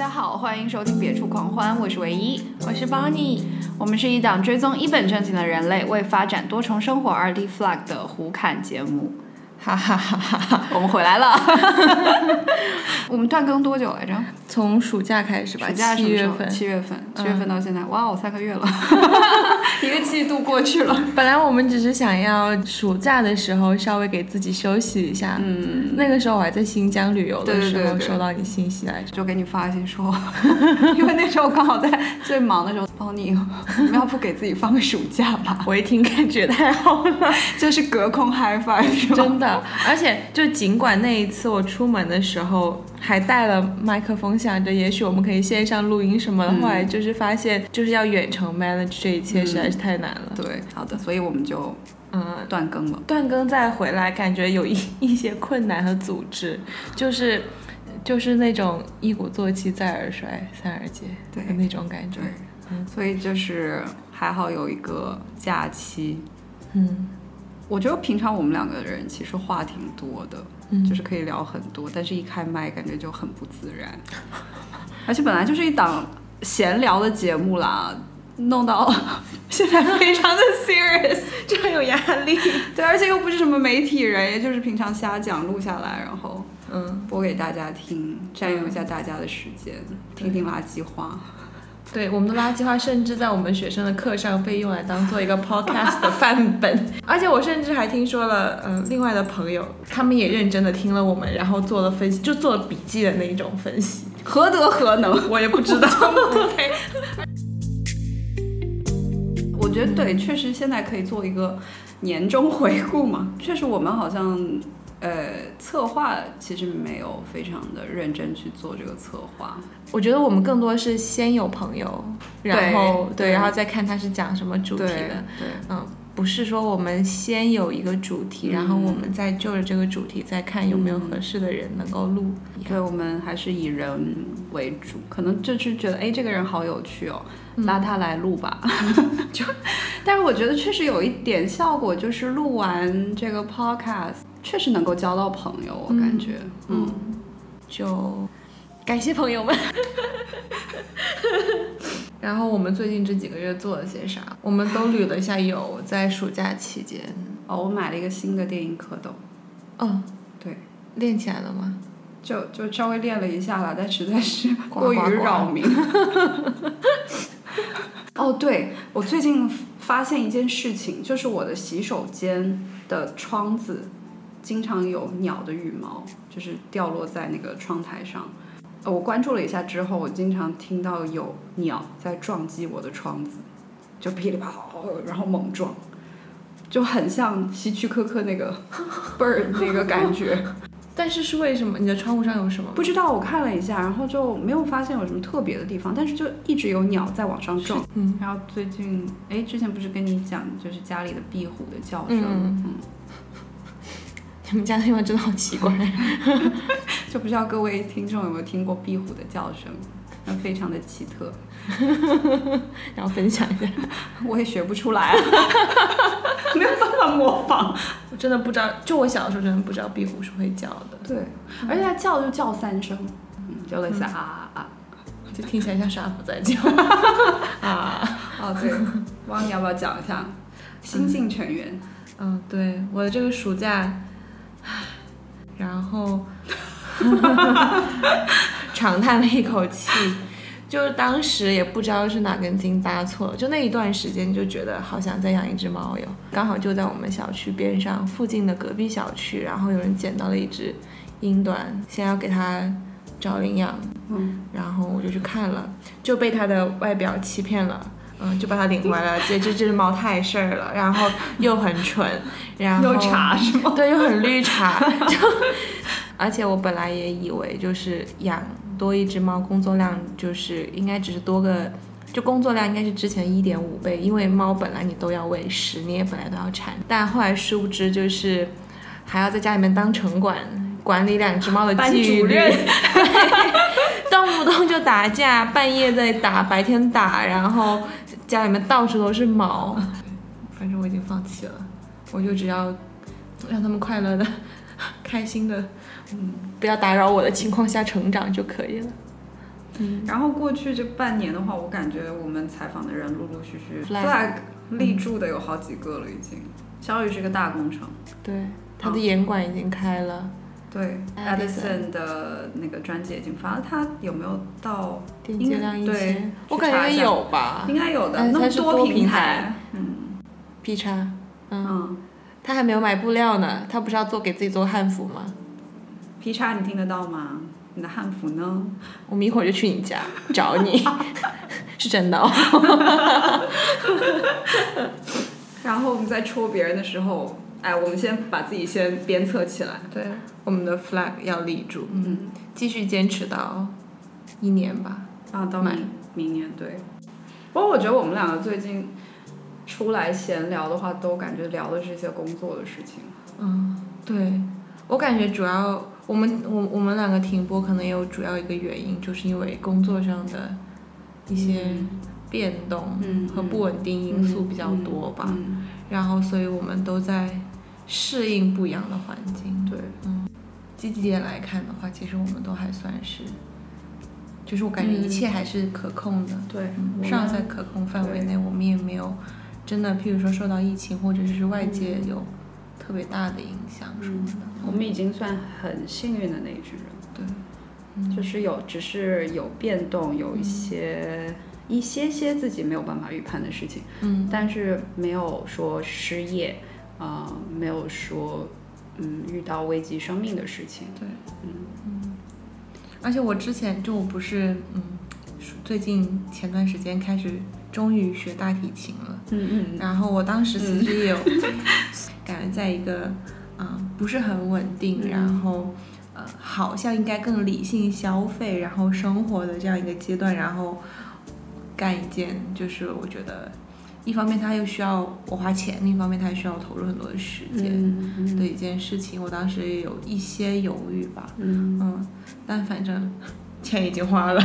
家好，欢迎收听《别处狂欢》，我是唯一，我是 Bonnie，我们是一档追踪一本正经的人类为发展多重生活而立 flag 的胡侃节目。哈哈哈哈哈！我们回来了，我们断更多久来着？从暑假开始吧，暑假七月份。七月份，七月份到现在，哇哦，三个月了，一个季度过去了。本来我们只是想要暑假的时候稍微给自己休息一下，嗯，那个时候我还在新疆旅游的时候收到你信息来着，就给你发信说，因为那时候刚好在最忙的时候，帮你，我们要不给自己放个暑假吧？我一听感觉太好了，就是隔空嗨翻，真的。而且，就尽管那一次我出门的时候还带了麦克风，想着也许我们可以线上录音什么的，后来就是发现就是要远程 manage 这一切实在是太难了。对，好的，所以我们就嗯断更了。断更再回来，感觉有一 一些困难和组织，就是就是那种一鼓作气再而衰，三而竭的那种感觉。嗯，所以就是还好有一个假期，嗯。我觉得平常我们两个人其实话挺多的，就是可以聊很多，但是一开麦感觉就很不自然，而且本来就是一档闲聊的节目啦，弄到 现在非常的 serious，这很有压力。对，而且又不是什么媒体人，也就是平常瞎讲录下来，然后嗯播给大家听，占用一下大家的时间，听听垃圾话。对我们的垃圾话，甚至在我们学生的课上被用来当做一个 podcast 的范本。而且我甚至还听说了，嗯，另外的朋友他们也认真的听了我们，然后做了分析，就做了笔记的那一种分析。何德何能？我也不知道。我觉得对，确实现在可以做一个年终回顾嘛。确实，我们好像。呃，策划其实没有非常的认真去做这个策划。我觉得我们更多是先有朋友，然后对，然后再看他是讲什么主题的。对，嗯，不是说我们先有一个主题，然后我们再就着这个主题再看有没有合适的人能够录。对，我们还是以人为主，可能就是觉得哎，这个人好有趣哦，拉他来录吧。就，但是我觉得确实有一点效果，就是录完这个 podcast。确实能够交到朋友，我感觉，嗯，就感谢朋友们。然后我们最近这几个月做了些啥？我们都捋了一下，有在暑假期间，哦，我买了一个新的电音蝌蚪。嗯，对，练起来了吗？就就稍微练了一下了，但实在是过于扰民。哦，对，我最近发现一件事情，就是我的洗手间的窗子。经常有鸟的羽毛，就是掉落在那个窗台上。呃，我关注了一下之后，我经常听到有鸟在撞击我的窗子，就噼里啪啦，然后猛撞，就很像希区柯克那个 bird 那个感觉。但是是为什么？你的窗户上有什么？不知道，我看了一下，然后就没有发现有什么特别的地方，但是就一直有鸟在往上撞。嗯。然后最近，哎，之前不是跟你讲，就是家里的壁虎的叫声。嗯。你们家的地方真的好奇怪，就不知道各位听众有没有听过壁虎的叫声，那非常的奇特，然后分享一下，我也学不出来，没有办法模仿，我真的不知道，就我小的时候真的不知道壁虎是会叫的，对，而且它叫就叫三声，嗯，就类似啊啊啊，就听起来像沙普在叫，啊，哦对，汪你要不要讲一下。新晋成员？嗯，对，我的这个暑假。然后，长叹了一口气，就是当时也不知道是哪根筋搭错了，就那一段时间就觉得好想再养一只猫哟，刚好就在我们小区边上附近的隔壁小区，然后有人捡到了一只英短，先要给它找领养，嗯，然后我就去看了，就被它的外表欺骗了。嗯，就把它领回来了。这这只猫太事儿了，然后又很蠢，然后又茶是吗？对，又很绿茶。就，而且我本来也以为就是养多一只猫，工作量就是应该只是多个，就工作量应该是之前一点五倍，因为猫本来你都要喂食，你也本来都要铲。但后来殊不知就是还要在家里面当城管，管理两只猫的纪律。动不动就打架，半夜在打，白天打，然后家里面到处都是毛。反正我已经放弃了，我就只要让他们快乐的、开心的，嗯，不要打扰我的情况下成长就可以了。嗯。然后过去这半年的话，我感觉我们采访的人陆陆续续 Flag 立住的有好几个了，已经。小雨是个大工程，对，他的严管已经开了，对 Edison，Edison 的那个专辑已经发了，他有没有到？应该点击量一对千，我感觉有吧应该有的，那么多多平台台，嗯，P 叉，嗯，嗯他还没有买布料呢，他不是要做给自己做汉服吗？，P 叉你听得到吗？你的汉服呢？我们一会儿就去你家找你，是真的哦。然后我们在戳别人的时候，哎，我们先把自己先鞭策起来。对，我们的 flag 要立住，嗯，继续坚持到一年吧。啊，到买明明年对。不过我觉得我们两个最近出来闲聊的话，都感觉聊的是一些工作的事情。嗯，对，我感觉主要我们我我们两个停播，可能也有主要一个原因，就是因为工作上的一些变动嗯和不稳定因素比较多吧。嗯然后，所以我们都在适应不一样的环境。对，嗯积极点来看的话，其实我们都还算是，就是我感觉一切还是可控的。对嗯，我们尚在可控范围内，我们也没有真的，譬如说受到疫情或者是外界有特别大的影响什么的。我们已经算很幸运的那一群人，对，嗯。就是有只是有变动，有一些、一些些自己没有办法预判的事情，嗯。但是没有说失业，啊、没有说嗯遇到危及生命的事情。对，嗯嗯而且我之前就我不是嗯，最近前段时间开始终于学大提琴了。嗯嗯然后我当时其实也有 感觉在一个嗯、不是很稳定，嗯然后呃好像应该更理性消费，然后生活的这样一个阶段，然后干一件就是我觉得一方面他又需要我花钱，另一方面他也需要投入很多的时间的一件事情，我当时也有一些犹豫吧，嗯。嗯，但反正钱已经花了，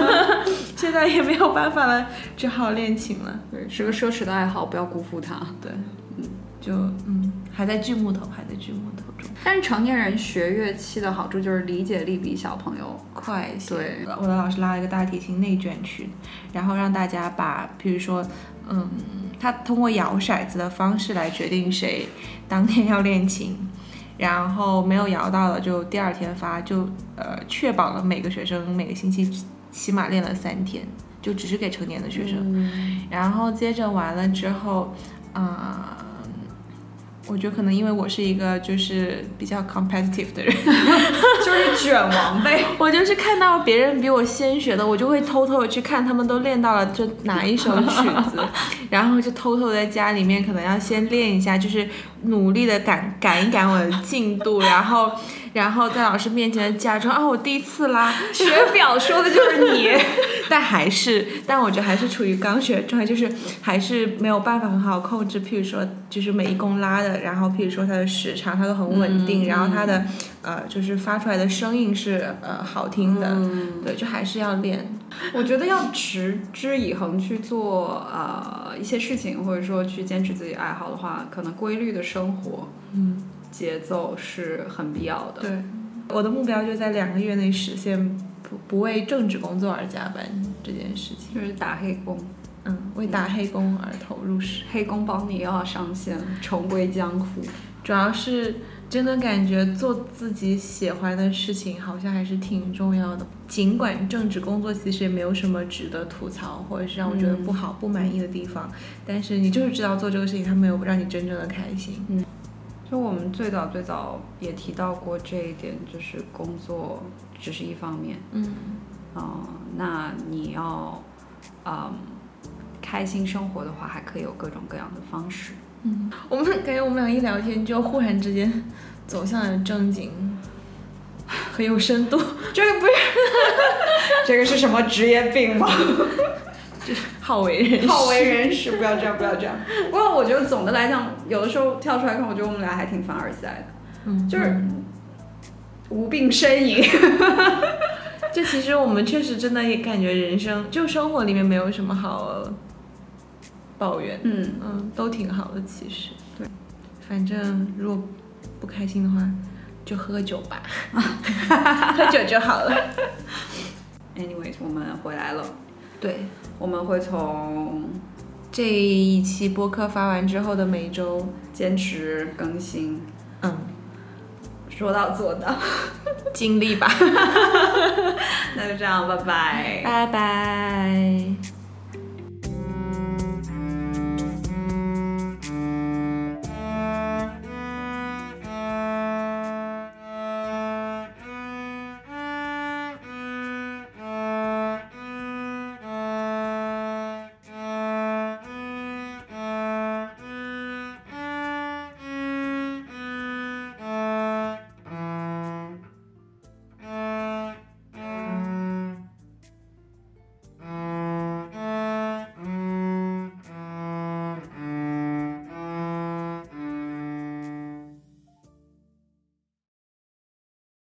现在也没有办法了，只好练琴了。对，是个奢侈的爱好，不要辜负它。对，嗯。就嗯，还在锯木头，还在锯木头中，但是成年人学乐器的好处就是理解力比小朋友快一些。对，我的老师拉了一个大提琴内卷曲，然后让大家把，比如说，嗯，他通过摇骰子的方式来决定谁当天要练琴，然后没有摇到的就第二天发，就呃确保了每个学生每个星期起码练了三天，就只是给成年的学生。嗯然后接着完了之后，啊、我觉得可能因为我是一个就是比较 competitive 的人，就是卷王呗。我就是看到别人比我先学的，我就会偷偷的去看他们都练到了这哪一首曲子，然后就偷偷地在家里面可能要先练一下，就是努力的赶赶一赶我的进度，然后然后在老师面前假装啊我第一次啦，学表说的就是你。但还是，但我觉得还是处于刚学状态，就是还是没有办法很好控制。譬如说，就是每一弓拉的，然后譬如说它的时长，它都很稳定，嗯然后它的呃，就是发出来的声音是呃好听的，嗯对，就还是要练。我觉得要持之以恒去做呃一些事情，或者说去坚持自己爱好的话，可能规律的生活嗯，节奏是很必要的。对，我的目标就在两个月内实现不不为政治工作而加班这件事情。就是打黑工，嗯，为打黑工而投入时。黑工帮你又要上线，重归江湖。主要是真的感觉做自己喜欢的事情，好像还是挺重要的。尽管政治工作其实也没有什么值得吐槽，或者是让我觉得不好、不满意的地方，但是你就是知道做这个事情，它没有让你真正的开心。就我们最早最早也提到过这一点，就是工作只是一方面，嗯嗯、那你要，嗯，开心生活的话，还可以有各种各样的方式。嗯，我们感觉我们俩一聊天，就忽然之间走向了正经，很有深度，这个不是，这个是什么职业病吗？好为人师。好为人师，不要这样，不要这样。不过我觉得总的来讲，有的时候跳出来看，我觉得我们俩还挺凡尔赛的，嗯，就是无病呻吟。就其实我们确实真的也感觉人生就生活里面没有什么好抱怨，嗯，嗯，都挺好的其实。对，反正如果不开心的话，就喝酒吧，喝酒就好了。，anyways，我们回来了，对，我们会从这一期播客发完之后的每周，坚持更新，嗯，说到做到，尽力吧，那就这样，拜拜。拜拜。